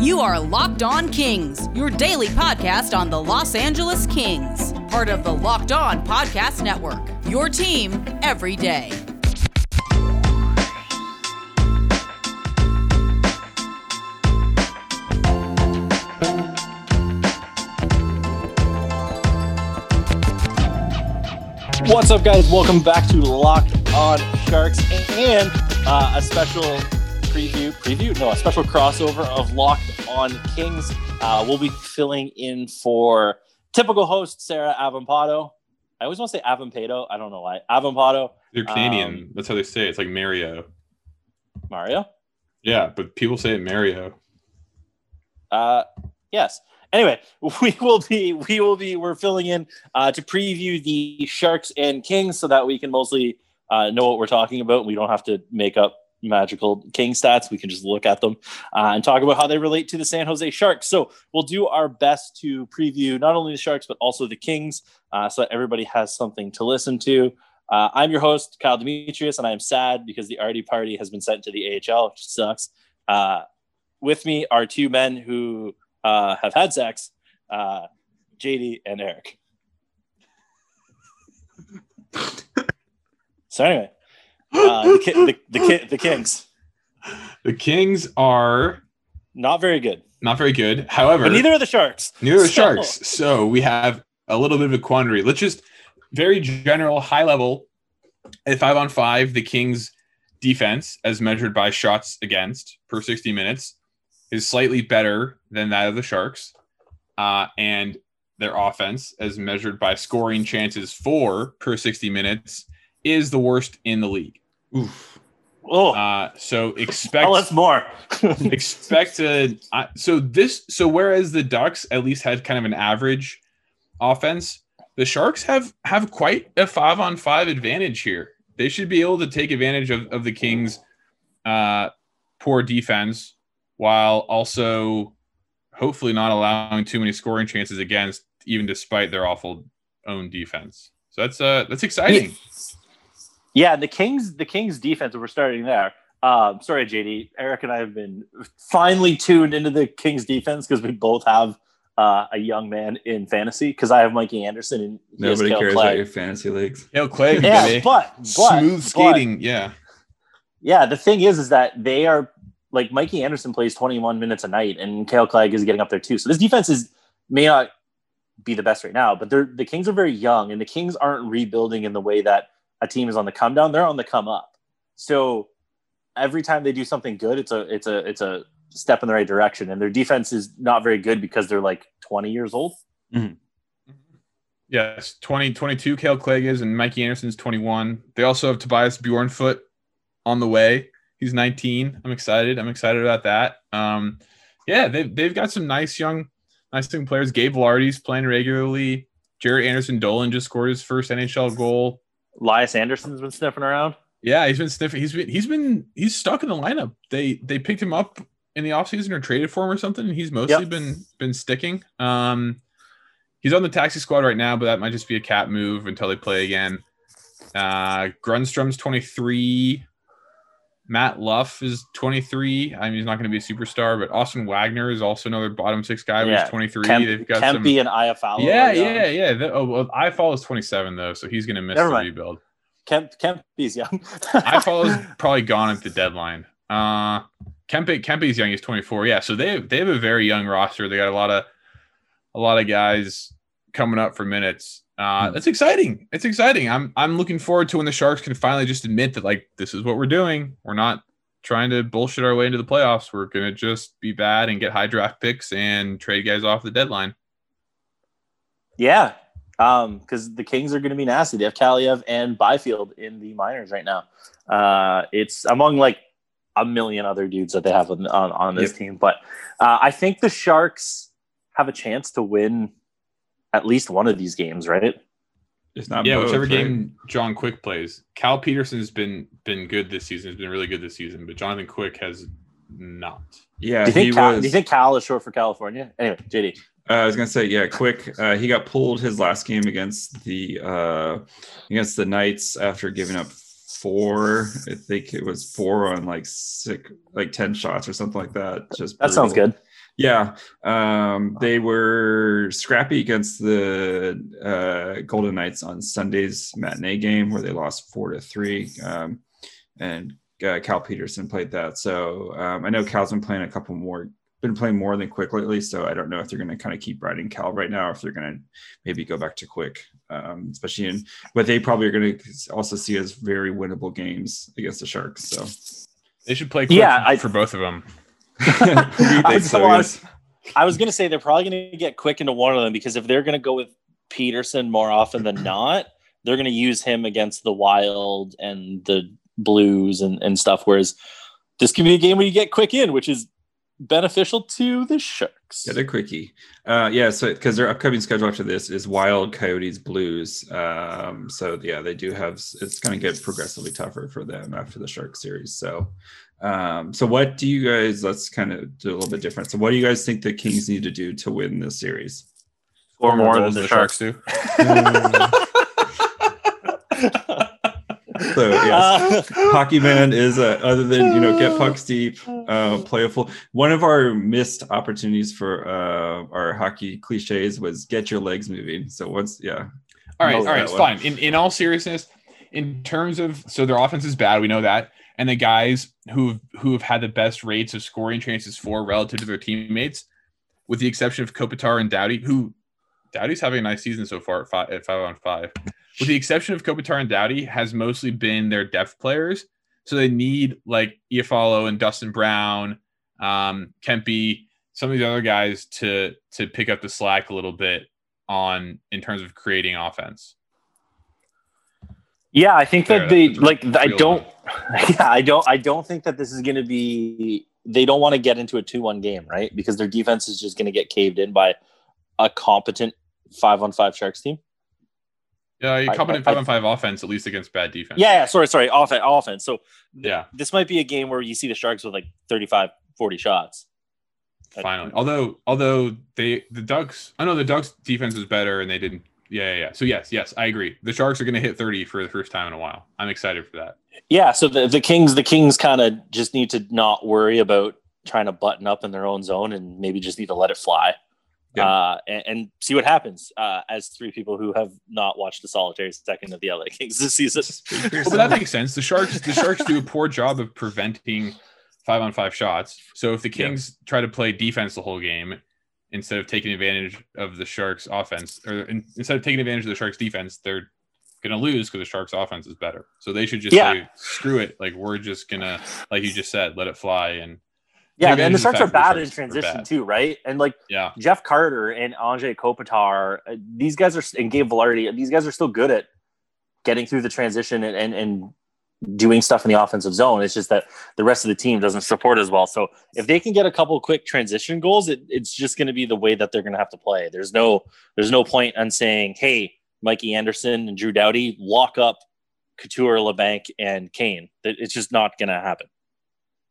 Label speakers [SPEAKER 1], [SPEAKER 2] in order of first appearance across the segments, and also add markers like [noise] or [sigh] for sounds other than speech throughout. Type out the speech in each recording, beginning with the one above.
[SPEAKER 1] You are Locked On Kings, your daily podcast on the Los Angeles Kings, part of the Locked On Podcast Network. Your team every day.
[SPEAKER 2] What's up, guys? Welcome back to Locked On Sharks and uh, a special preview. Preview? No, a special crossover of Locked On Kings. Uh, we'll be filling in for typical host Sarah Avampato. I always want to say Avampato. I don't know why. Avampato.
[SPEAKER 3] They're Canadian.
[SPEAKER 2] Um,
[SPEAKER 3] That's how they say it. It's like Mario.
[SPEAKER 2] Mario.
[SPEAKER 3] Yeah, but people say it Mario.
[SPEAKER 2] Uh, yes. Anyway, [laughs] we will be we will be we're filling in uh, to preview the Sharks and Kings so that we can mostly uh, know what we're talking about. We don't have to make up magical King stats. We can just look at them uh, and talk about how they relate to the San Jose Sharks. So we'll do our best to preview not only the Sharks but also the Kings, uh, so that everybody has something to listen to. Uh, I'm your host, Kyle Demetrius, and I am sad because the Artie party has been sent to the AHL, which sucks. Uh, with me are two men who uh, have had sex, uh, JD and Eric. [laughs] so anyway, uh, the, ki- the, the, ki- the Kings,
[SPEAKER 3] The Kings are
[SPEAKER 2] not very good,
[SPEAKER 3] not very good. However,
[SPEAKER 2] but neither are the Sharks.
[SPEAKER 3] neither are the
[SPEAKER 2] So-
[SPEAKER 3] Sharks. So we have a little bit of a quandary. Let's just very general, high level. At five on five, the Kings defense, as measured by shots against per 60 minutes, is slightly better than that of the Sharks. Uh, and their offense, as measured by scoring chances for per 60 minutes, is the worst in the league. Oof.
[SPEAKER 2] Oh,
[SPEAKER 3] Uh, so expect
[SPEAKER 2] tell us more. [laughs]
[SPEAKER 3] expect a uh, so this so whereas the Ducks at least had kind of an average offense, the Sharks have have quite a five on five advantage here. They should be able to take advantage of, of the Kings' uh, poor defense while also hopefully not allowing too many scoring chances against, even despite their awful own defense. So that's uh that's exciting.
[SPEAKER 2] Yeah, the Kings, the Kings defense. We're starting there. Um, sorry, JD. Eric and I have been finally tuned into the Kings defense because we both have uh, a young man in fantasy. Because I have Mikey Anderson and he has
[SPEAKER 4] Nobody
[SPEAKER 2] Kale
[SPEAKER 4] cares
[SPEAKER 2] Clay.
[SPEAKER 4] about your fantasy leagues.
[SPEAKER 3] Hail Clay,
[SPEAKER 2] Yeah,
[SPEAKER 3] baby.
[SPEAKER 2] but, but
[SPEAKER 3] smooth
[SPEAKER 2] but-
[SPEAKER 3] skating. yeah.
[SPEAKER 2] yeah, the thing is, is that they are like Mikey Anderson plays 21 minutes a night, and Kale Clague is getting up there too. So this defense is may not be the best right now, but they're the Kings are very young, and the Kings aren't rebuilding in the way that a team is on the come down. They're on the come up. So every time they do something good, it's a it's a it's a step in the right direction. And their defense is not very good because they're like 20 years old.
[SPEAKER 3] Yes, 20, 22 Kale Clague is, and Mikey Anderson's 21. They also have Tobias Björnfot on the way. He's 19. I'm excited. I'm excited about that. Um, yeah, they've, they've got some nice young, nice young players. Gabe Lardy's playing regularly. Jaret Anderson-Dolan just scored his first NHL goal.
[SPEAKER 2] Elias Andersson's been sniffing around.
[SPEAKER 3] Yeah, he's been sniffing. He's been he's been he's stuck in the lineup. They they picked him up in the offseason or traded for him or something, and he's mostly
[SPEAKER 2] Yep.
[SPEAKER 3] been been sticking. Um he's on the taxi squad right now, but that might just be a cat move until they play again. Uh Grundstrom's 23. Matt Luff is 23. I mean, he's not going to be a superstar, but Austin Wagner is also another bottom six guy.
[SPEAKER 2] Yeah,
[SPEAKER 3] He's 23.
[SPEAKER 2] Kemp,
[SPEAKER 3] They've got
[SPEAKER 2] Kempy
[SPEAKER 3] some.
[SPEAKER 2] and Iafallo.
[SPEAKER 3] Yeah, yeah, yeah. The, oh, well, is 27 though, so he's going to miss
[SPEAKER 2] Never
[SPEAKER 3] the
[SPEAKER 2] mind.
[SPEAKER 3] rebuild.
[SPEAKER 2] Kemp Kempy's young. [laughs]
[SPEAKER 3] iFall is [laughs] probably gone at the deadline. Uh Kempe Kempe's young, he's 24. Yeah, so they they have a very young roster. They got a lot of a lot of guys coming up for minutes. Uh that's exciting. It's exciting. I'm I'm looking forward to when the Sharks can finally just admit that like this is what we're doing. We're not trying to bullshit our way into the playoffs. We're gonna just be bad and get high draft picks and trade guys off the deadline.
[SPEAKER 2] Yeah, because the Kings are going to be nasty. They have Kaliyev and Byfield in the minors right now. Uh, it's among like a million other dudes that they have on on, on this
[SPEAKER 4] Yep.
[SPEAKER 2] team. But uh, I think the Sharks have a chance to win at least one of these games, right?
[SPEAKER 4] It's not
[SPEAKER 3] yeah,
[SPEAKER 4] both,
[SPEAKER 3] whichever
[SPEAKER 4] right?
[SPEAKER 3] game John Quick plays. Cal Petersen's been been good this season. Has been really good this season, but Jonathan Quick has not.
[SPEAKER 4] Yeah,
[SPEAKER 2] do you
[SPEAKER 4] he
[SPEAKER 2] think Cal,
[SPEAKER 4] was.
[SPEAKER 2] do you think Cal is short for California? Anyway, JD.
[SPEAKER 4] uh, I was gonna say, yeah, quick. Uh, he got pulled his last game against the uh, against the Knights after giving up four. I think it was four on like six, like ten shots or something like that. Just
[SPEAKER 2] That sounds good.
[SPEAKER 4] Yeah, um, they were scrappy against the uh, Golden Knights on Sunday's matinee game where they lost four to three, um, and uh, Cal Petersen played that. So um, I know Cal's been playing a couple more, been playing more than Quick lately. So I don't know if they're going to kind of keep riding Cal right now, or if they're going to maybe go back to Quick, um, especially in. But they probably are going to also see as very winnable games against the Sharks. So
[SPEAKER 3] They should play quick
[SPEAKER 2] Yeah, I-
[SPEAKER 3] for both of them.
[SPEAKER 4] Who do you [laughs] think,
[SPEAKER 2] I was-
[SPEAKER 4] so,
[SPEAKER 2] I
[SPEAKER 4] yes?
[SPEAKER 2] was- I was gonna say they're probably gonna get quick into one of them because if they're gonna go with Petersen more often than not, they're gonna use him against the Wild and the Blues and, and stuff. Whereas this can be a game where you get quick in, which is beneficial to the Sharks.
[SPEAKER 4] Get a quickie. Uh, yeah, so because their upcoming schedule after this is Wild, Coyotes, Blues. Um, so yeah, they do have. It's going to get progressively tougher for them after the Shark series. So, um, so what do you guys? Let's kind of do a little bit different. So, what do you guys think the Kings need to do to win this series?
[SPEAKER 2] Or more than the
[SPEAKER 3] the
[SPEAKER 2] Sharks.
[SPEAKER 3] do. [laughs]
[SPEAKER 4] So yes, [laughs] Hockey Man is uh, other than you know get pucks deep, uh, [laughs] play a full. One of our missed opportunities for uh, our hockey cliches was get your legs moving. So once yeah,
[SPEAKER 3] all right, all right, it's
[SPEAKER 4] one.
[SPEAKER 3] fine. In in all seriousness, in terms of so their offense is bad, we know that, and the guys who who have had the best rates of scoring chances for relative to their teammates, with the exception of Kopitar and Doughty, who Doughty's having a nice season so far at five, at five on five. With the exception of Kopitar and Doughty, has mostly been their depth players. So they need like Iafallo and Dustin Brown, um, some of the other guys to to pick up the slack a little bit on in terms of creating offense.
[SPEAKER 2] Yeah, I think that they
[SPEAKER 3] a
[SPEAKER 2] like. I don't. [laughs] Yeah, I don't. I don't think that this is going to be. They don't want to get into a two-one game, right? Because their defense is just going to get caved in by a competent five-on-five Sharks team.
[SPEAKER 3] Yeah,
[SPEAKER 2] I-
[SPEAKER 3] competent
[SPEAKER 2] I-
[SPEAKER 3] five on five offense, at least against bad defense.
[SPEAKER 2] Yeah, yeah, sorry, sorry. Offense, offense. So
[SPEAKER 3] Yeah,
[SPEAKER 2] this might be a game where you see the Sharks with like 35, 40 shots.
[SPEAKER 3] finally. Although, although they the Ducks, I know the Ducks defense was better, and they didn't. Yeah, yeah, yeah. So yes, yes, I agree. The Sharks are going to hit 30 for the first time in a while. I'm excited for that.
[SPEAKER 2] Yeah, so the, the Kings, the Kings kind of just need to not worry about trying to button up in their own zone and maybe just need to let it fly.
[SPEAKER 4] Yeah.
[SPEAKER 2] Uh, and, and see what happens uh, as three people who have not watched the solitary second of the LA Kings this season.
[SPEAKER 3] Well, but that makes sense. The Sharks, the Sharks do a poor job of preventing five on five shots. So if the
[SPEAKER 4] Yeah.
[SPEAKER 3] Kings try to play defense the whole game instead of taking advantage of the Sharks offense, or in, instead of taking advantage of the Sharks defense, they're gonna lose because the Sharks offense is better. So they should just
[SPEAKER 2] Yeah.
[SPEAKER 3] say, screw it. Like we're just gonna, like you just said, let it fly. And
[SPEAKER 2] Yeah, and the
[SPEAKER 3] advantage of the
[SPEAKER 2] Sharks are bad
[SPEAKER 3] the
[SPEAKER 2] in transition
[SPEAKER 3] bad.
[SPEAKER 2] too, right? And like
[SPEAKER 3] yeah,
[SPEAKER 2] Jeff Carter and Andre Kopitar, uh, these guys are and Gabe Vilardi, these guys are still good at getting through the transition and, and and doing stuff in the offensive zone. It's just that the rest of the team doesn't support as well. So if they can get a couple quick transition goals, it, it's just going to be the way that they're going to have to play. There's no there's no point on saying, hey, Mikey Anderson and Drew Doughty lock up Couture, Labanc, and Kane. It's just not going to happen.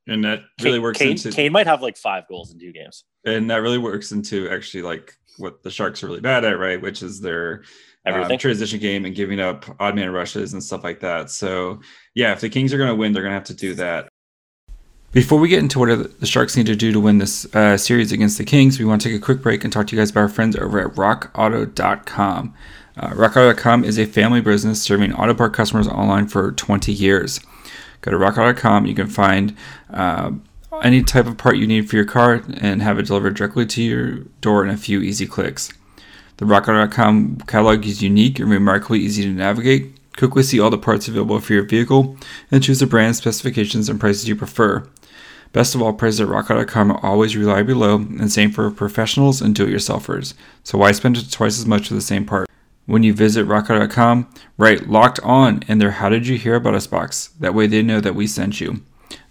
[SPEAKER 4] and that really
[SPEAKER 2] Kane,
[SPEAKER 4] works
[SPEAKER 2] Kane,
[SPEAKER 4] into
[SPEAKER 2] Kane might have like five goals in two games.
[SPEAKER 4] and that really works into actually like what the Sharks are really bad at, right? Which is their um, transition game and giving up odd man rushes and stuff like that. So yeah, if the Kings are going to win, they're going to have to do that. Before we get into what the Sharks need to do to win this uh, series against the Kings, we want to take a quick break and talk to you guys about our friends over at RockAuto.com. Uh, RockAuto.com is a family business serving auto part customers online for 20 years. Go to RockAuto.com. You can find uh, any type of part you need for your car and have it delivered directly to your door in a few easy clicks. The RockAuto.com catalog is unique and remarkably easy to navigate. Quickly see all the parts available for your vehicle and choose the brand, specifications, and prices you prefer. Best of all, prices at RockAuto.com are always reliably low and same for professionals and do-it-yourselfers. So why spend twice as much for the same part? When you visit RockAuto.com, write "Locked On" in their "How did you hear about us?" box. That way, they know that we sent you.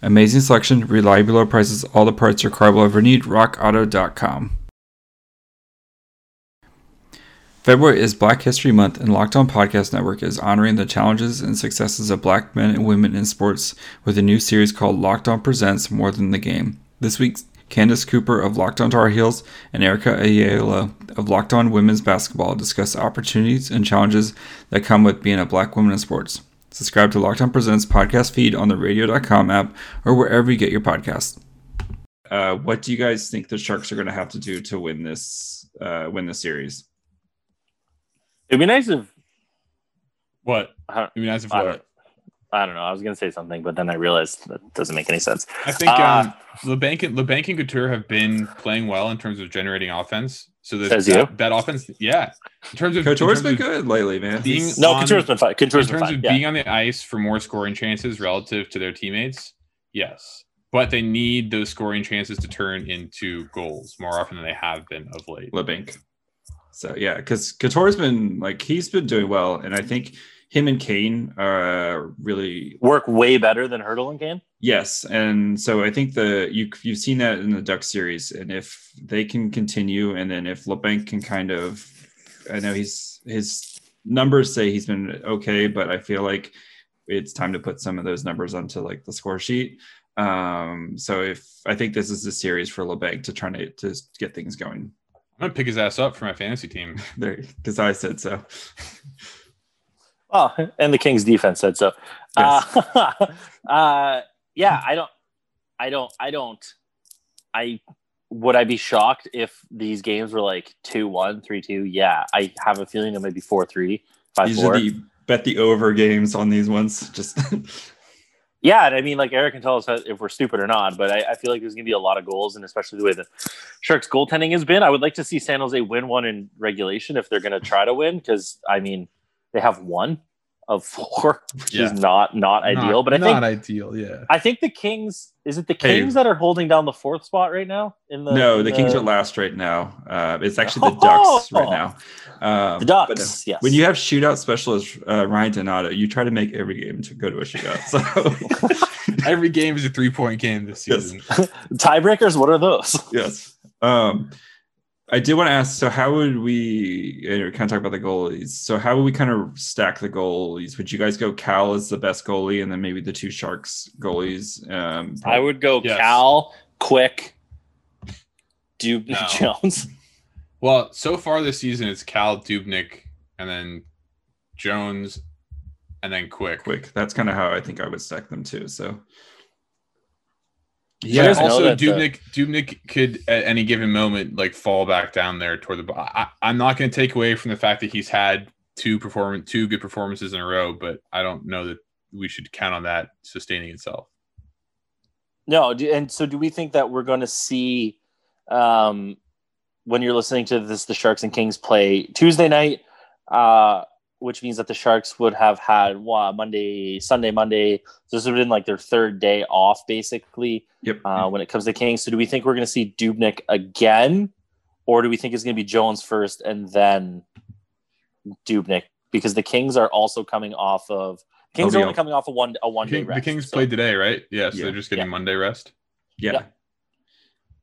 [SPEAKER 4] Amazing selection, reliably low prices, all the parts your car will ever need. RockAuto.com. February is Black History Month, and Locked On Podcast Network is honoring the challenges and successes of black men and women in sports with a new series called Locked On Presents More Than the Game. This week, Candace Cooper of Locked On Tar Heels and Erica Ayala of Locked On Women's Basketball discuss opportunities and challenges that come with being a black woman in sports. Subscribe to Locked On Presents podcast feed on the radio.com app or wherever you get your podcasts. uh, what do you guys think the Sharks are going to have to do to win this uh, win the series?
[SPEAKER 2] It'd be nice if
[SPEAKER 3] What?
[SPEAKER 2] I don't,
[SPEAKER 3] I mean, as if
[SPEAKER 2] I
[SPEAKER 3] what?
[SPEAKER 2] don't, I don't know. I was gonna say something, but then I realized that doesn't make any sense.
[SPEAKER 3] I think
[SPEAKER 2] Uh,
[SPEAKER 3] um, Labanc and Labanc and Couture have been playing well in terms of generating offense. So there's
[SPEAKER 2] Says
[SPEAKER 3] that,
[SPEAKER 2] you.
[SPEAKER 3] that offense, yeah. In terms of
[SPEAKER 4] Couture's
[SPEAKER 3] terms
[SPEAKER 4] been
[SPEAKER 3] of
[SPEAKER 4] good lately, man.
[SPEAKER 3] being-
[SPEAKER 2] No,
[SPEAKER 3] on-
[SPEAKER 2] Couture's been fine.
[SPEAKER 3] in
[SPEAKER 2] Couture's been
[SPEAKER 3] terms
[SPEAKER 2] fine.
[SPEAKER 3] of
[SPEAKER 2] Yeah.
[SPEAKER 3] being on the ice for more scoring chances relative to their teammates, yes. But they need those scoring chances to turn into goals more often than they have been of late.
[SPEAKER 4] Labanc. So yeah, because Couture's been like he's been doing well, and I think him and Kane are really
[SPEAKER 2] Work way better than Hertl and Kane.
[SPEAKER 4] yes, and so I think the you you've seen that in the Duck series, and if they can continue, and then if Labanc can kind of, I know he's his numbers say he's been okay, but I feel like it's time to put some of those numbers onto like the score sheet. Um, so if I think this is a series for Labanc to try to to get things going
[SPEAKER 3] I'm gonna pick his ass up for my fantasy team. [laughs]
[SPEAKER 4] there because I said so.
[SPEAKER 2] Oh, and the Kings defense said so.
[SPEAKER 4] Yes.
[SPEAKER 2] Uh, [laughs] uh, yeah, I don't, I don't, I don't, I would I be shocked if these games were like 2 1, 3 2? Yeah, I have a feeling it might be 4 3, 5
[SPEAKER 4] These
[SPEAKER 2] 4.
[SPEAKER 4] are the bet the over games on these ones. Just [laughs]
[SPEAKER 2] Yeah, and I mean, like Eric can tell us if we're stupid or not, but I, I feel like there's going to be a lot of goals, and especially the way the Sharks goaltending has been. I would like to see San Jose win one in regulation if they're going to try to win, because I mean, they have one of four, [laughs] which
[SPEAKER 3] Yeah.
[SPEAKER 2] is not not ideal. But I think
[SPEAKER 3] not
[SPEAKER 2] think
[SPEAKER 3] ideal. Yeah.
[SPEAKER 2] I think the Kings is it the
[SPEAKER 4] Hey.
[SPEAKER 2] Kings that are holding down the fourth spot right now in the
[SPEAKER 4] no,
[SPEAKER 2] in
[SPEAKER 4] the Kings are last right now. Uh, it's actually the
[SPEAKER 2] Oh! [laughs]
[SPEAKER 4] Ducks right now. Um,
[SPEAKER 2] the
[SPEAKER 4] but, uh,
[SPEAKER 2] Ducks. yes,
[SPEAKER 4] When you have shootout specialist uh, Ryan Donato, you try to make every game to go to a shootout. So [laughs]
[SPEAKER 3] Every game is a three point game this
[SPEAKER 4] Yes.
[SPEAKER 3] season.
[SPEAKER 2] tiebreakers, what are those?
[SPEAKER 4] yes. Um, I did want to ask. So, how would we uh, kind of talk about the goalies? So, how would we kind of stack the goalies? Would you guys go Cal as the best goalie, and then maybe the two Sharks goalies? Um,
[SPEAKER 2] I would go
[SPEAKER 3] Yes.
[SPEAKER 2] Cal, Quick, Dubny
[SPEAKER 3] No.
[SPEAKER 2] Jones. [laughs]
[SPEAKER 3] Well, so far this season it's Cal Dubnyk and then Jones and then Quick.
[SPEAKER 4] quick. That's kind of how I think I would stack them too. So,
[SPEAKER 2] You guys
[SPEAKER 3] also
[SPEAKER 2] that the-
[SPEAKER 3] Dubnyk Dubnyk could at any given moment like fall back down there toward the bo- I, I'm not going to take away from the fact that he's had two perform two good performances in a row, but I don't know that we should count on that sustaining itself.
[SPEAKER 2] No, and so do we think that we're going to see um, when you're listening to this the Sharks and Kings play Tuesday night, uh, which means that the Sharks would have had what, Monday, Sunday, Monday. So this would have been like their third day off, basically,
[SPEAKER 4] yep.
[SPEAKER 2] uh, when it comes to Kings. So do we think we're going to see Dubnyk again, or do we think it's going to be Jones first and then Dubnyk? Because the Kings are also coming off of Kings are only coming off a one a one day
[SPEAKER 3] King, the. Kings
[SPEAKER 2] so-
[SPEAKER 3] played today, right? Yeah, so
[SPEAKER 4] Yeah.
[SPEAKER 3] they're just getting
[SPEAKER 2] Yeah.
[SPEAKER 3] Monday rest.
[SPEAKER 4] Yeah.
[SPEAKER 2] Yeah.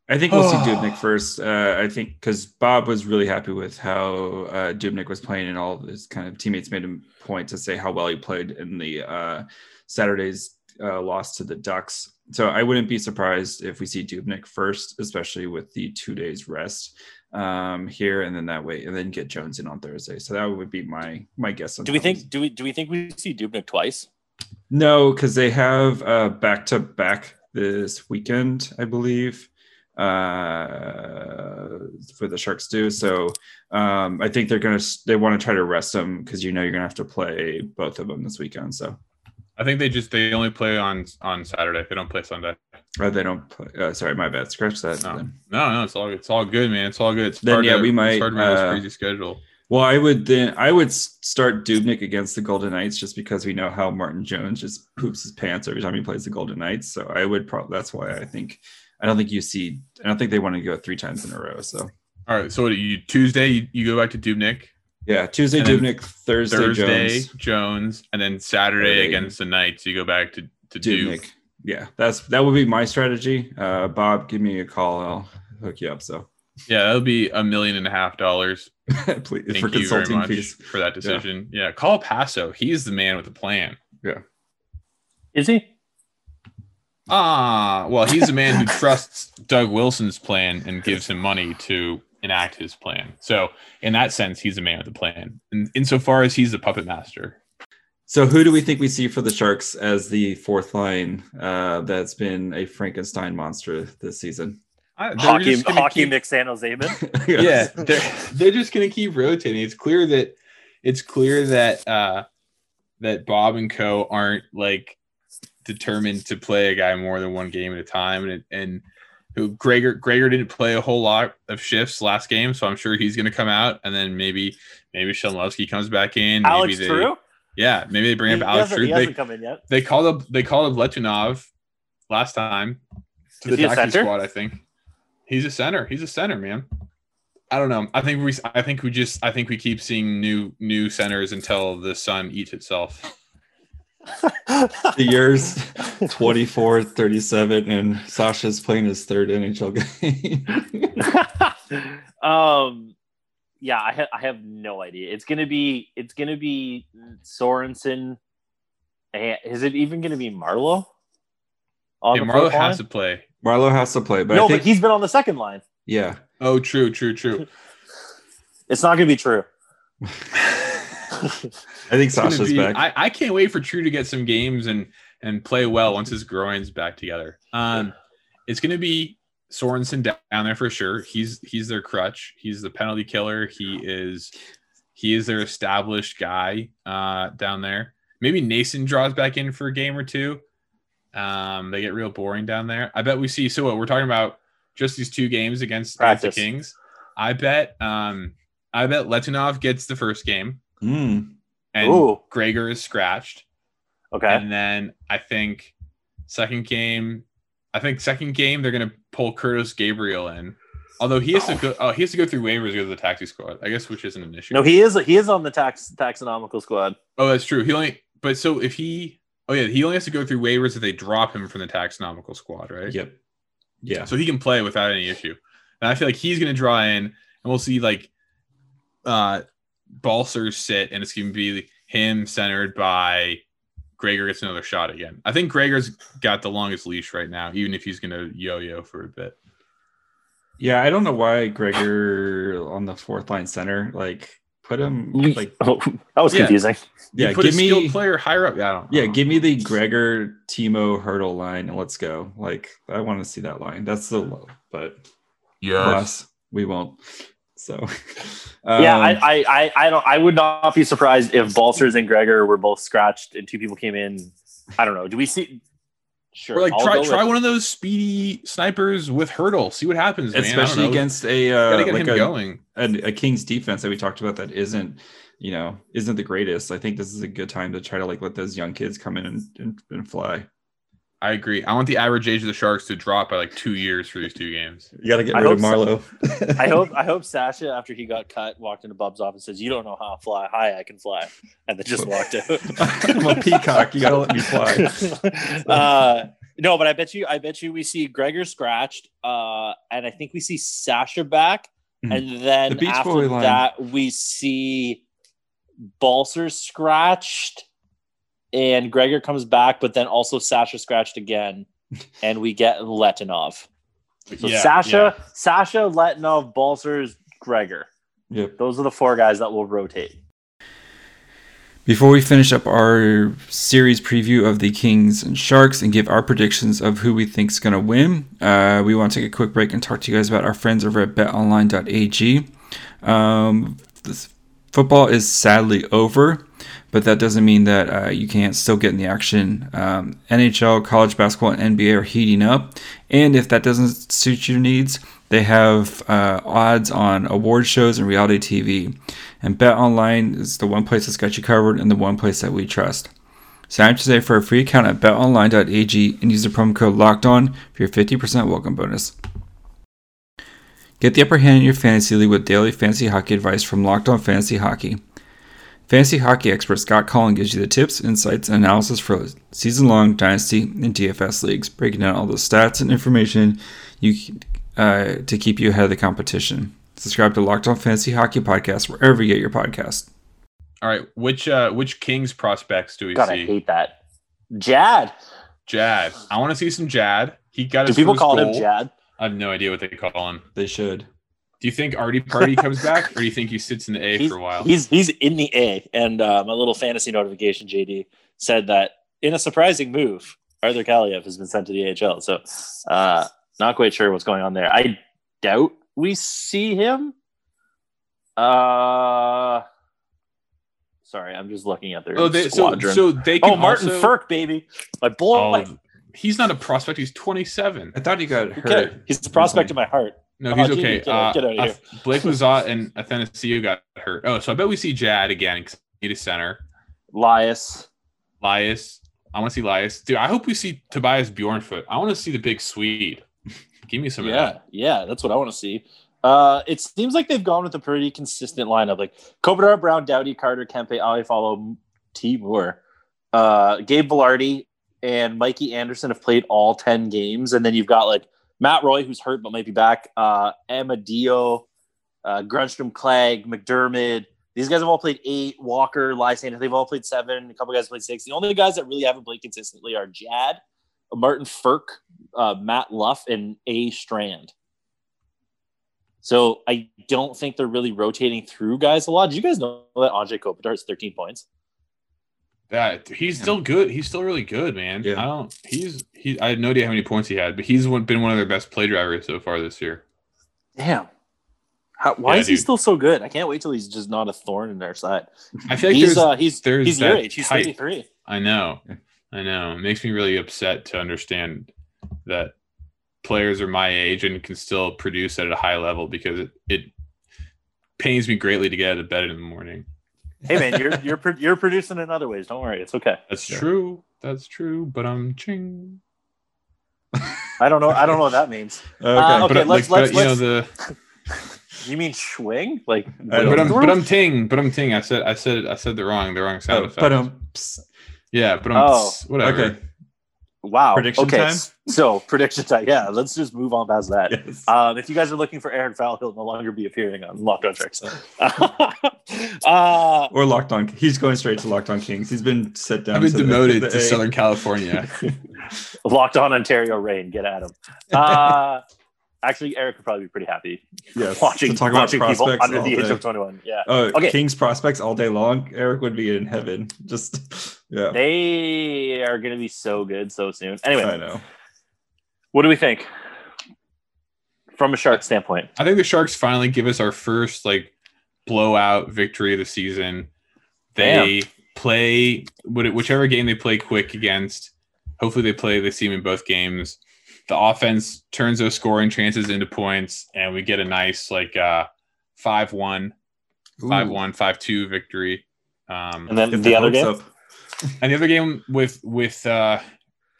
[SPEAKER 4] I think we'll see [sighs] Dubnyk first. Uh, I think because Bob was really happy with how uh, Dubnyk was playing, and all of his kind of teammates made him point to say how well he played in the uh, Saturday's uh, loss to the Ducks. So I wouldn't be surprised if we see Dubnyk first, especially with the two days rest um, here, and then that way, and then get Jones in on Thursday. So that would be my my guess. On
[SPEAKER 2] Do we
[SPEAKER 4] how
[SPEAKER 2] think do we do we think we see Dubnyk twice?
[SPEAKER 4] No, because they have uh, back to back this weekend, I believe, uh, for the Sharks do. So um, I think they're gonna they want to try to rest them because you know you're gonna have to play both of them this weekend. So
[SPEAKER 3] I think they just they only play on on Saturday. They don't play Sunday.
[SPEAKER 4] Oh, they don't. Play, uh, sorry, my bad. Scratch that.
[SPEAKER 3] No, no, no. It's all it's all good, man. It's all good. It's
[SPEAKER 4] Then, yeah,
[SPEAKER 3] to,
[SPEAKER 4] we might,
[SPEAKER 3] hard to manage
[SPEAKER 4] uh,
[SPEAKER 3] crazy schedule.
[SPEAKER 4] Well, I would then I would start Dubnyk against the Golden Knights just because we know how Martin Jones just poops his pants every time he plays the Golden Knights. So I would probably that's why I think I don't think you see I don't think they want to go three times in a row. So
[SPEAKER 3] All right. So what you Tuesday you, you go back to Dubnyk.
[SPEAKER 4] yeah, Tuesday Dubnyk, Thursday,
[SPEAKER 3] Thursday
[SPEAKER 4] Jones,
[SPEAKER 3] Jones, and then Saturday
[SPEAKER 4] Saturday.
[SPEAKER 3] against the Knights. You go back to to Dubnyk.
[SPEAKER 4] Dubnyk. Yeah, that's that would be my strategy. Uh, Bob, give me a call. I'll hook you up. So
[SPEAKER 3] Yeah, that'll be a million and a half dollars. [laughs]
[SPEAKER 4] please
[SPEAKER 3] Thank
[SPEAKER 4] for
[SPEAKER 3] you very
[SPEAKER 4] consulting
[SPEAKER 3] much
[SPEAKER 4] fees.
[SPEAKER 3] for that decision. Yeah. call Paso. He's the man with the plan.
[SPEAKER 2] Yeah, is he?
[SPEAKER 3] Ah, well, he's a man who trusts Doug Wilson's plan and gives him money to enact his plan. So, in that sense, he's a man with a plan. And insofar as he's the puppet master,
[SPEAKER 4] So who do we think we see for the Sharks as the fourth line uh, that's been a Frankenstein monster this season?
[SPEAKER 3] I-
[SPEAKER 2] Hockey, hockey
[SPEAKER 3] keep-
[SPEAKER 2] Nick San Jose man. [laughs]
[SPEAKER 3] yeah, they're they're just gonna keep rotating. It's clear that it's clear that uh that Bob and Co aren't like determined to play a guy more than one game at a time, and it, and who Gregor Gregor didn't play a whole lot of shifts last game, so I'm sure he's gonna come out, and then maybe maybe Chmelevski comes back in. Maybe
[SPEAKER 2] Alex
[SPEAKER 3] they,
[SPEAKER 2] True.
[SPEAKER 3] Yeah, maybe they bring
[SPEAKER 2] He,
[SPEAKER 3] up Alex True.
[SPEAKER 2] he
[SPEAKER 3] They,
[SPEAKER 2] hasn't come in yet.
[SPEAKER 3] they called up they called up Letunov last time to
[SPEAKER 2] Is
[SPEAKER 3] the
[SPEAKER 2] he
[SPEAKER 3] taxi squad. I think he's a center. He's a center, man. I don't know. I think we I think we just I think we keep seeing new new centers until the sun eats itself.
[SPEAKER 4] The years 24, 37, and Sasha's playing his third NHL game. [laughs]
[SPEAKER 2] um, yeah, I, ha- I have no idea. It's gonna be it's gonna be Sorensen. Is it even gonna be Marleau? On
[SPEAKER 3] Yeah,
[SPEAKER 2] the Marleau
[SPEAKER 3] has
[SPEAKER 2] line?
[SPEAKER 3] to play.
[SPEAKER 4] Marleau has to play, but
[SPEAKER 2] no,
[SPEAKER 4] I think
[SPEAKER 2] but he's been on the second line.
[SPEAKER 4] yeah.
[SPEAKER 3] Oh, true, true, true. [laughs]
[SPEAKER 2] It's not gonna be true. [laughs] [laughs]
[SPEAKER 4] I think
[SPEAKER 3] It's
[SPEAKER 4] Sasha's
[SPEAKER 3] be-
[SPEAKER 4] back.
[SPEAKER 3] I, I can't wait for True to get some games and and play well once his groin's back together. Um, it's gonna be Sorensen down down there for sure. He's he's their crutch. He's the penalty killer. He is he is their established guy uh, down there. Maybe Nason draws back in for a game or two. Um, they get real boring down there. I bet we see. So what we're talking about? Just these two games against, against the Kings. I bet. Um, I bet Letunov gets the first game
[SPEAKER 4] Mm.
[SPEAKER 3] and
[SPEAKER 2] Ooh.
[SPEAKER 3] Gregor is scratched.
[SPEAKER 2] Okay.
[SPEAKER 3] And then I think second game, I think second game they're gonna pull Kurtis Gabriel in. Although he has to go, oh, he has to go through waivers to go to the taxi squad. I guess which isn't an issue.
[SPEAKER 2] no, he is he is on the tax taxonomical squad.
[SPEAKER 3] oh, that's true. He only, but so if he, oh yeah, he only has to go through waivers if they drop him from the taxonomical squad, right?
[SPEAKER 4] Yep. Yeah.
[SPEAKER 3] So he can play without any issue. And I feel like he's gonna draw in, and we'll see like uh Balcers sit, and it's gonna be him centered by Gregor gets another shot again. I think Gregor's got the longest leash right now, even if he's gonna yo-yo for a bit.
[SPEAKER 4] Yeah, I don't know why Gregor on the fourth line center, like put him like [laughs]
[SPEAKER 2] Oh, that was
[SPEAKER 3] Yeah.
[SPEAKER 2] confusing.
[SPEAKER 3] You
[SPEAKER 4] yeah,
[SPEAKER 3] put
[SPEAKER 4] give
[SPEAKER 3] a
[SPEAKER 4] me
[SPEAKER 3] player higher up. Yeah, I don't.
[SPEAKER 4] yeah,
[SPEAKER 3] I don't-
[SPEAKER 4] give me the Gregor Timo Hertl line and let's go. Like I want to see that line. That's the low, but alas, we won't. So [laughs]
[SPEAKER 2] yeah,
[SPEAKER 4] um,
[SPEAKER 2] I, I, I, I don't. I would not be surprised if Balcers and Gregor were both scratched and two people came in. I don't know. Do we see? Sure.
[SPEAKER 3] Or like
[SPEAKER 2] I'll
[SPEAKER 3] try try
[SPEAKER 2] with-
[SPEAKER 3] one of those speedy snipers with Hertl. See what happens, man.
[SPEAKER 4] Especially
[SPEAKER 3] know.
[SPEAKER 4] against a
[SPEAKER 3] gotta
[SPEAKER 4] uh,
[SPEAKER 3] get
[SPEAKER 4] like
[SPEAKER 3] him
[SPEAKER 4] a,
[SPEAKER 3] going.
[SPEAKER 4] a, a Kings defense that we talked about that isn't you know isn't the greatest. I think this is a good time to try to like let those young kids come in and, and, and fly.
[SPEAKER 3] I agree. I want the average age of the Sharks to drop by like two years for these two games.
[SPEAKER 4] You got to get rid of
[SPEAKER 2] hope
[SPEAKER 4] Marleau. [laughs]
[SPEAKER 2] I hope I [laughs] hope Sasha, after he got cut, walked into Bub's office and says, "You don't know how to fly high I can fly," and then just walked out. [laughs]
[SPEAKER 4] I'm a peacock. You got to let me fly.
[SPEAKER 2] uh, no, but I bet you, I bet you, we see Gregor scratched, uh, and I think we see Sasha back,
[SPEAKER 4] Mhm.
[SPEAKER 2] and then
[SPEAKER 4] The
[SPEAKER 2] after
[SPEAKER 4] Boy line.
[SPEAKER 2] that we see Balcers scratched, and Gregor comes back, but then also Sasha scratched again, [laughs] and we get Letunov. So
[SPEAKER 3] Yeah,
[SPEAKER 2] Sasha, Sasha, Letunov, Balcers, Gregor.
[SPEAKER 4] Yep.
[SPEAKER 2] Those are the four guys that will rotate.
[SPEAKER 4] Before we finish up our series preview of the Kings and Sharks and give our predictions of who we think is going to win, uh, we want to take a quick break and talk to you guys about our friends over at betonline.ag. Um, this football is sadly over, but that doesn't mean that uh, you can't still get in the action. Um, NHL, college basketball, and NBA are heating up, and if that doesn't suit your needs, they have uh, odds on award shows and reality TV. And Bet Online is the one place that's got you covered and the one place that we trust. Sign up today for a free account at betonline.ag and use the promo code locked on for your 50% welcome bonus. Get the upper hand in your fantasy league with daily fantasy hockey advice from Locked On Fantasy Hockey. Fantasy hockey expert Scott Collin gives you the tips, insights, and analysis for season long dynasty and DFS leagues, breaking down all the stats and information you uh, to keep you ahead of the competition. Subscribe to Locked On Fantasy Hockey Podcast wherever you get your podcast.
[SPEAKER 3] All right, which uh which Kings prospects do we
[SPEAKER 2] God, I hate that. Jad.
[SPEAKER 3] Jad. I want to see some Jad. He got
[SPEAKER 2] Do
[SPEAKER 3] his
[SPEAKER 2] people call
[SPEAKER 3] goal.
[SPEAKER 2] him Jad?
[SPEAKER 3] I have no idea what they call him.
[SPEAKER 4] They should.
[SPEAKER 3] Do you think Artie Party [laughs] comes back, or do you think he sits in the A
[SPEAKER 2] he's,
[SPEAKER 3] for a while?
[SPEAKER 2] He's he's in the A, and uh, my little fantasy notification, JD, said that in a surprising move, Arthur Kaliyev has been sent to the AHL. So, uh, not quite sure what's going on there. I doubt we see him. Uh, sorry, I'm just looking at their
[SPEAKER 3] Oh, they, so
[SPEAKER 2] squadron.
[SPEAKER 3] so they can
[SPEAKER 2] oh, Martin
[SPEAKER 3] also,
[SPEAKER 2] Frk, baby, my boy.
[SPEAKER 3] Oh, he's not a prospect. He's 27.
[SPEAKER 4] I thought he got
[SPEAKER 2] Okay,
[SPEAKER 4] hurt.
[SPEAKER 2] he's the prospect in my heart.
[SPEAKER 3] No, he's
[SPEAKER 2] Jimmy,
[SPEAKER 3] okay.
[SPEAKER 2] get
[SPEAKER 3] Uh,
[SPEAKER 2] get out of
[SPEAKER 3] uh,
[SPEAKER 2] here.
[SPEAKER 3] Blake [laughs] Lizotte and Athanasiou got hurt. Oh, so I bet we see Jad again because need a center.
[SPEAKER 2] Lias.
[SPEAKER 3] Lias. I want to see Lias. Dude, I hope we see Tobias Björnfot. I want to see the big Swede. [laughs] Give me some of
[SPEAKER 2] Yeah,
[SPEAKER 3] that.
[SPEAKER 2] yeah, that's what I want to see. Uh, it seems like they've gone with a pretty consistent lineup. Like Kopitar, Brown, Doughty, Carter, Kempe, Iafallo T Moore. Uh, Gabe Vilardi and Mikey Anderson have played all 10 games. And then you've got like Matt Roy, who's hurt but might be back. Uh, Amadio, uh, Grundstrom, Clague, MacDermid. These guys have all played eight. Walker, Lysander, they've all played seven. A couple guys played six. The only guys that really haven't played consistently are Jad, Martin Frk, uh, Matt Luff, and A Strand. So I don't think they're really rotating through guys a lot. Did you guys know that Andre Kopitar has 13 points?
[SPEAKER 3] That he's still good. He's still really good, man.
[SPEAKER 4] Yeah.
[SPEAKER 3] I don't. He's he. I had no idea how many points he had, but he's been one of their best play drivers so far this year.
[SPEAKER 2] Damn. How, why
[SPEAKER 3] Yeah,
[SPEAKER 2] is he still so good? I can't wait till he's just not a thorn in their side.
[SPEAKER 3] I feel like
[SPEAKER 2] he's
[SPEAKER 3] there's,
[SPEAKER 2] uh, he's
[SPEAKER 3] there's
[SPEAKER 2] he's your age. He's
[SPEAKER 3] type.
[SPEAKER 2] 33.
[SPEAKER 3] I know. I know. It makes me really upset to understand that players are my age and can still produce at a high level because it, it pains me greatly to get out of bed in the morning.
[SPEAKER 2] Hey man, you're you're pro- you're producing in other ways. Don't worry, it's okay.
[SPEAKER 3] That's
[SPEAKER 4] Yeah.
[SPEAKER 3] true. That's true. But I'm ching.
[SPEAKER 2] I don't know. I don't know what that means. [laughs]
[SPEAKER 4] Okay.
[SPEAKER 2] Uh, okay,
[SPEAKER 3] but,
[SPEAKER 2] let's-
[SPEAKER 3] like,
[SPEAKER 2] let's-
[SPEAKER 3] but, you know the [laughs]
[SPEAKER 2] You mean swing? Like,
[SPEAKER 4] I don't
[SPEAKER 3] but I'm but I'm ting but I'm ting. I said I said I said the wrong the wrong sound
[SPEAKER 4] Oh,
[SPEAKER 3] effect.
[SPEAKER 4] but um, psst.
[SPEAKER 3] yeah, but I'm
[SPEAKER 2] Oh,
[SPEAKER 3] whatever.
[SPEAKER 4] okay.
[SPEAKER 2] Wow.
[SPEAKER 4] Prediction
[SPEAKER 2] okay,
[SPEAKER 4] time?
[SPEAKER 2] So [laughs] prediction time. Yeah, let's just move on past that.
[SPEAKER 4] Yes.
[SPEAKER 2] Um, if you guys are looking for Aaron Fowl, he'll no longer be appearing on Locked On Sharks. [laughs] uh,
[SPEAKER 4] or locked on. He's going straight to locked on Kings. He's been set down.
[SPEAKER 3] I've been
[SPEAKER 4] to
[SPEAKER 3] demoted
[SPEAKER 4] the
[SPEAKER 3] to
[SPEAKER 4] A.
[SPEAKER 3] Southern California. [laughs]
[SPEAKER 2] Locked On Ontario Reign, get at him. Uh, actually, Eric would probably be pretty happy
[SPEAKER 4] Yes.
[SPEAKER 2] watching,
[SPEAKER 4] to talk about
[SPEAKER 2] watching people
[SPEAKER 4] prospects
[SPEAKER 2] under
[SPEAKER 4] all
[SPEAKER 2] the age of 21. Yeah.
[SPEAKER 4] Oh,
[SPEAKER 2] Okay.
[SPEAKER 4] Kings prospects all day long. Eric would be in heaven. Just yeah.
[SPEAKER 2] They are going to be so good so soon. Anyway, I
[SPEAKER 4] know.
[SPEAKER 2] what do we think from a Shark standpoint?
[SPEAKER 3] I think the Sharks finally give us our first like blowout victory of the season. They play whichever game they play quick against. Hopefully, they play the team in both games. The offense turns those scoring chances into points, and we get a nice like uh, 5 1, 5 1, 5 2 victory. Um,
[SPEAKER 2] And then the other game?
[SPEAKER 4] up.
[SPEAKER 3] And the other game with with uh,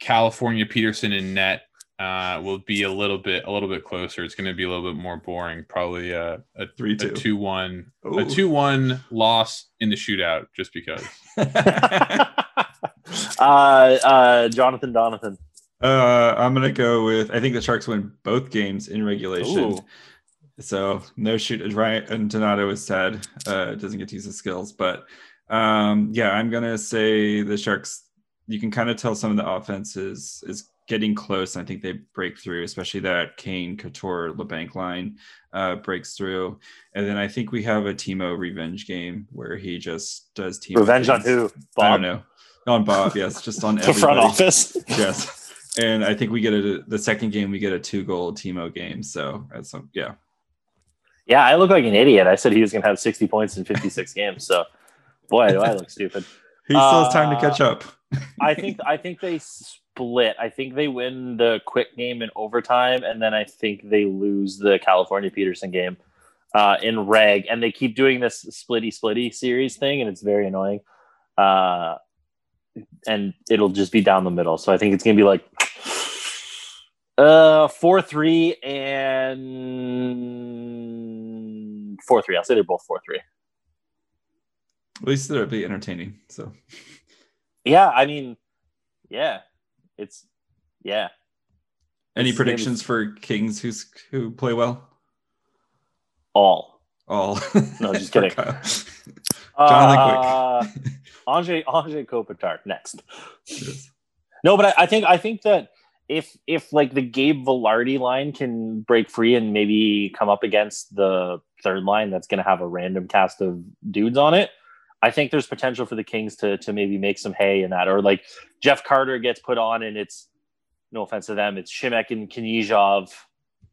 [SPEAKER 3] California Petersen and net uh, will be a little bit a little bit closer. It's going to be a little bit more boring. Probably uh, a
[SPEAKER 4] Three
[SPEAKER 3] a
[SPEAKER 4] two.
[SPEAKER 3] two one
[SPEAKER 4] Ooh.
[SPEAKER 3] a two one loss in the shootout just because. [laughs]
[SPEAKER 2] uh, uh, Jonathan Donathan.
[SPEAKER 4] uh, I'm gonna go with. I think the Sharks win both games in regulation.
[SPEAKER 2] Ooh.
[SPEAKER 4] So no shoot. Right, and Donato is sad. Uh, doesn't get to use his skills, but um, yeah, I'm gonna say the Sharks. You can kind of tell some of the offense is is getting close. I think they break through, especially that Kane, Couture, Labanc line uh, breaks through, and then I think we have a Timo revenge game where he just does Timo
[SPEAKER 2] Revenge on who?
[SPEAKER 4] I don't know. On Bob, yes, just on [laughs]
[SPEAKER 2] The front office. [laughs]
[SPEAKER 4] yes. And I think we get a the second game we get a two goal Timo game. So that's some yeah.
[SPEAKER 2] Yeah, I look like an idiot. I said he was going to have 60 points in 56 [laughs] games. So, boy, do I look [laughs] stupid.
[SPEAKER 4] He still has time to
[SPEAKER 2] Uh,
[SPEAKER 4] catch up.
[SPEAKER 2] I [laughs] think I think they split. I think they win the quick game in overtime, and then I think they lose the California Petersen game uh, in reg. And they keep doing this splitty splitty series thing, and it's very annoying. Uh, and it'll just be down the middle. So I think it's gonna be like uh four three and four three. I'll say they're both four three.
[SPEAKER 4] At least it'll be entertaining. So
[SPEAKER 2] Yeah, I mean, yeah, it's yeah.
[SPEAKER 4] any
[SPEAKER 2] game
[SPEAKER 4] predictions for Kings who's who play well?
[SPEAKER 2] All.
[SPEAKER 4] All
[SPEAKER 2] No, just [laughs] kidding.
[SPEAKER 4] Kyle.
[SPEAKER 2] Uh,
[SPEAKER 4] Jonathan
[SPEAKER 2] Andre Andre Kopitar next.
[SPEAKER 4] Yes.
[SPEAKER 2] No, but I, I think I think that if if like the Gabe Vilardi line can break free and maybe come up against the third line that's going to have a random cast of dudes on it, I think there's potential for the Kings to to maybe make some hay in that. Or like Jeff Carter gets put on and it's no offense to them, it's Simek and Knyzhov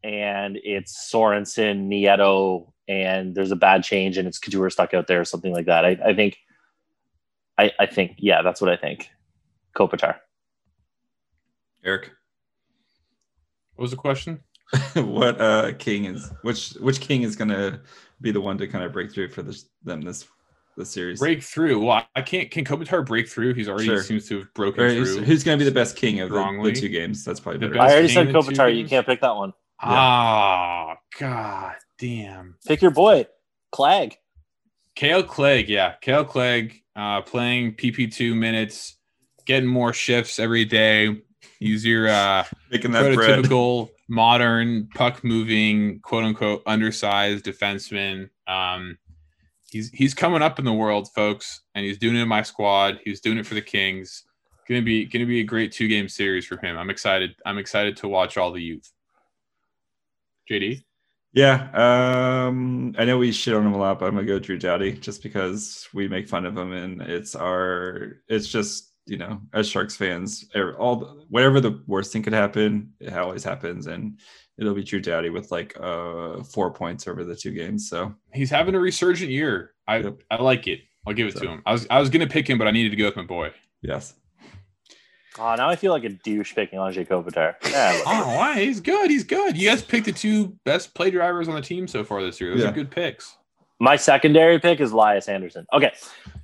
[SPEAKER 2] and it's Sorensen, Nieto, and there's a bad change and it's Couture stuck out there or something like that. I, I think I, I think yeah, that's what I think. Kopitar.
[SPEAKER 4] Eric,
[SPEAKER 3] What was the question? [laughs]
[SPEAKER 4] what uh king is which which king is gonna be the one to kind of break through for this them this this series?
[SPEAKER 3] Break through. Well, I can't. Can Kopitar break through? He's already
[SPEAKER 4] Sure.
[SPEAKER 3] seems to have broken
[SPEAKER 4] Or who's,
[SPEAKER 3] through.
[SPEAKER 4] who's gonna be the best king of the, the two games? That's probably
[SPEAKER 3] The
[SPEAKER 4] better.
[SPEAKER 3] best-
[SPEAKER 2] I already said
[SPEAKER 3] in two
[SPEAKER 2] Kopitar. You can't pick that one.
[SPEAKER 3] Ah, god damn.
[SPEAKER 2] Pick your boy, Clague.
[SPEAKER 3] Kale Clague, yeah, Kale Clague, uh, playing PP2 minutes, getting more shifts every day. Use your uh, [laughs]
[SPEAKER 4] Making that bread.
[SPEAKER 3] prototypical modern puck moving, quote unquote, undersized defenseman. Um, he's he's coming up in the world, folks, and he's doing it in my squad. He's doing it for the Kings. Gonna be gonna be a great two game series for him. I'm excited. I'm excited to watch all the youth. JD,
[SPEAKER 4] Yeah, um, I know we shit on him a lot, but I'm gonna go Drew Doughty just because we make fun of him, and it's our, it's just you know, as Sharks fans, er- all whatever the worst thing could happen, it always happens, and it'll be Drew Doughty with like uh four points over the two games. So
[SPEAKER 3] he's having a resurgent year. I
[SPEAKER 4] Yep.
[SPEAKER 3] I like it. I'll give it to him. I was I was gonna pick him, but I needed to go with my boy.
[SPEAKER 4] yes,
[SPEAKER 2] Oh, now I feel like a douche picking Andre Kopitar. Yeah, look.
[SPEAKER 3] Oh, why? He's good. He's good. You guys picked the two best play drivers on the team so far this year. Those
[SPEAKER 4] Yeah.
[SPEAKER 3] are good picks.
[SPEAKER 2] My secondary pick is Elias Andersson. Okay.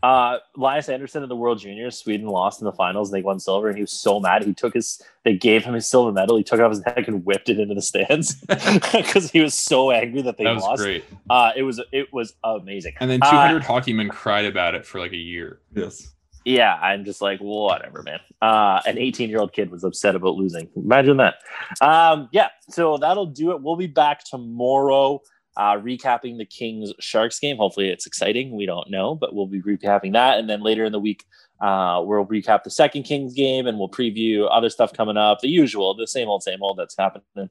[SPEAKER 2] Uh Elias Andersson in the World Juniors, Sweden lost in the finals and they won silver, and he was so mad. He took his they gave him his silver medal, he took it off his neck and whipped it into the stands [laughs] [laughs] because he was so angry that they
[SPEAKER 3] that was
[SPEAKER 2] lost.
[SPEAKER 3] great.
[SPEAKER 2] Uh it was it was amazing.
[SPEAKER 3] And then
[SPEAKER 2] Uh,
[SPEAKER 3] 200 hockey men cried about it for like a year.
[SPEAKER 4] yes,
[SPEAKER 2] Yeah, I'm just like, whatever, man. Uh, an 18 year old kid was upset about losing. Imagine that. Um, yeah, so that'll do it. We'll be back tomorrow, uh, recapping the Kings Sharks game. Hopefully, it's exciting. We don't know, but we'll be recapping that. And then later in the week, uh, we'll recap the second Kings game and we'll preview other stuff coming up. The usual, the same old, same old that's happening.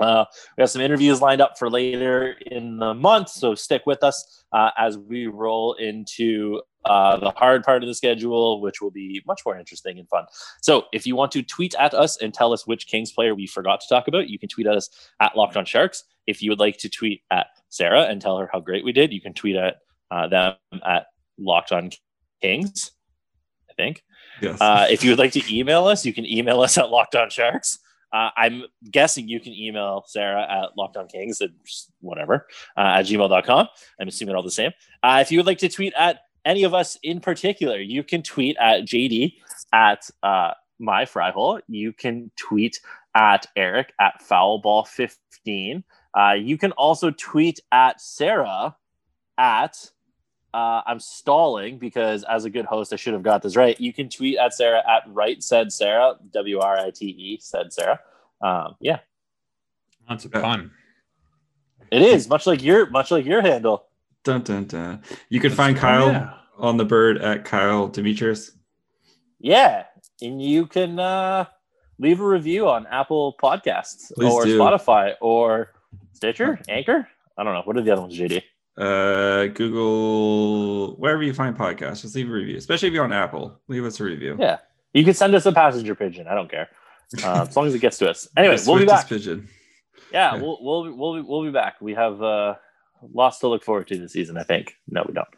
[SPEAKER 2] Uh, we have some interviews lined up for later in the month, so stick with us uh, as we roll into uh, the hard part of the schedule, which will be much more interesting and fun. So, if you want to tweet at us and tell us which Kings player we forgot to talk about, you can tweet at us at Locked On Sharks. If you would like to tweet at Sarah and tell her how great we did, you can tweet at uh, them at Locked On Kings. I think.
[SPEAKER 4] yes.
[SPEAKER 2] Uh, if you would like to email us, you can email us at Locked On Sharks. Uh, I'm guessing you can email Sarah at Locked On Kings at whatever uh, at gmail.com. I'm assuming all the same. Uh, if you would like to tweet at any of us in particular, you can tweet at JD at uh, my fry hole. You can tweet at Eric at foulball15. Uh, you can also tweet at Sarah at uh, I'm stalling because as a good host, I should have got this right. You can tweet at Sarah at right said Sarah, W R I T E said Sarah. Um, yeah,
[SPEAKER 3] That's a
[SPEAKER 4] Yeah.
[SPEAKER 3] pun.
[SPEAKER 2] it is much like your much like your handle.
[SPEAKER 4] dun, dun, dun. You can
[SPEAKER 3] That's-
[SPEAKER 4] find
[SPEAKER 3] oh,
[SPEAKER 4] Kyle
[SPEAKER 3] yeah.
[SPEAKER 4] on the bird at Kyle Demetrius.
[SPEAKER 2] Yeah, and you can uh, leave a review on Apple Podcasts
[SPEAKER 4] Please
[SPEAKER 2] or
[SPEAKER 4] do.
[SPEAKER 2] Spotify or Stitcher, Anchor. I don't know. What are the other ones, JD?
[SPEAKER 4] Uh, Google, wherever you find podcasts, just leave a review. Especially if you're on Apple, leave us a review.
[SPEAKER 2] Yeah, you can send us a passenger pigeon. I don't care uh, as long as it gets to us. [laughs] Anyway, we'll be back.
[SPEAKER 4] Pigeon.
[SPEAKER 2] Yeah,
[SPEAKER 4] Yeah.
[SPEAKER 2] we'll we'll we'll be, we'll be back. We have uh, lots to look forward to this season. I think. No, we don't.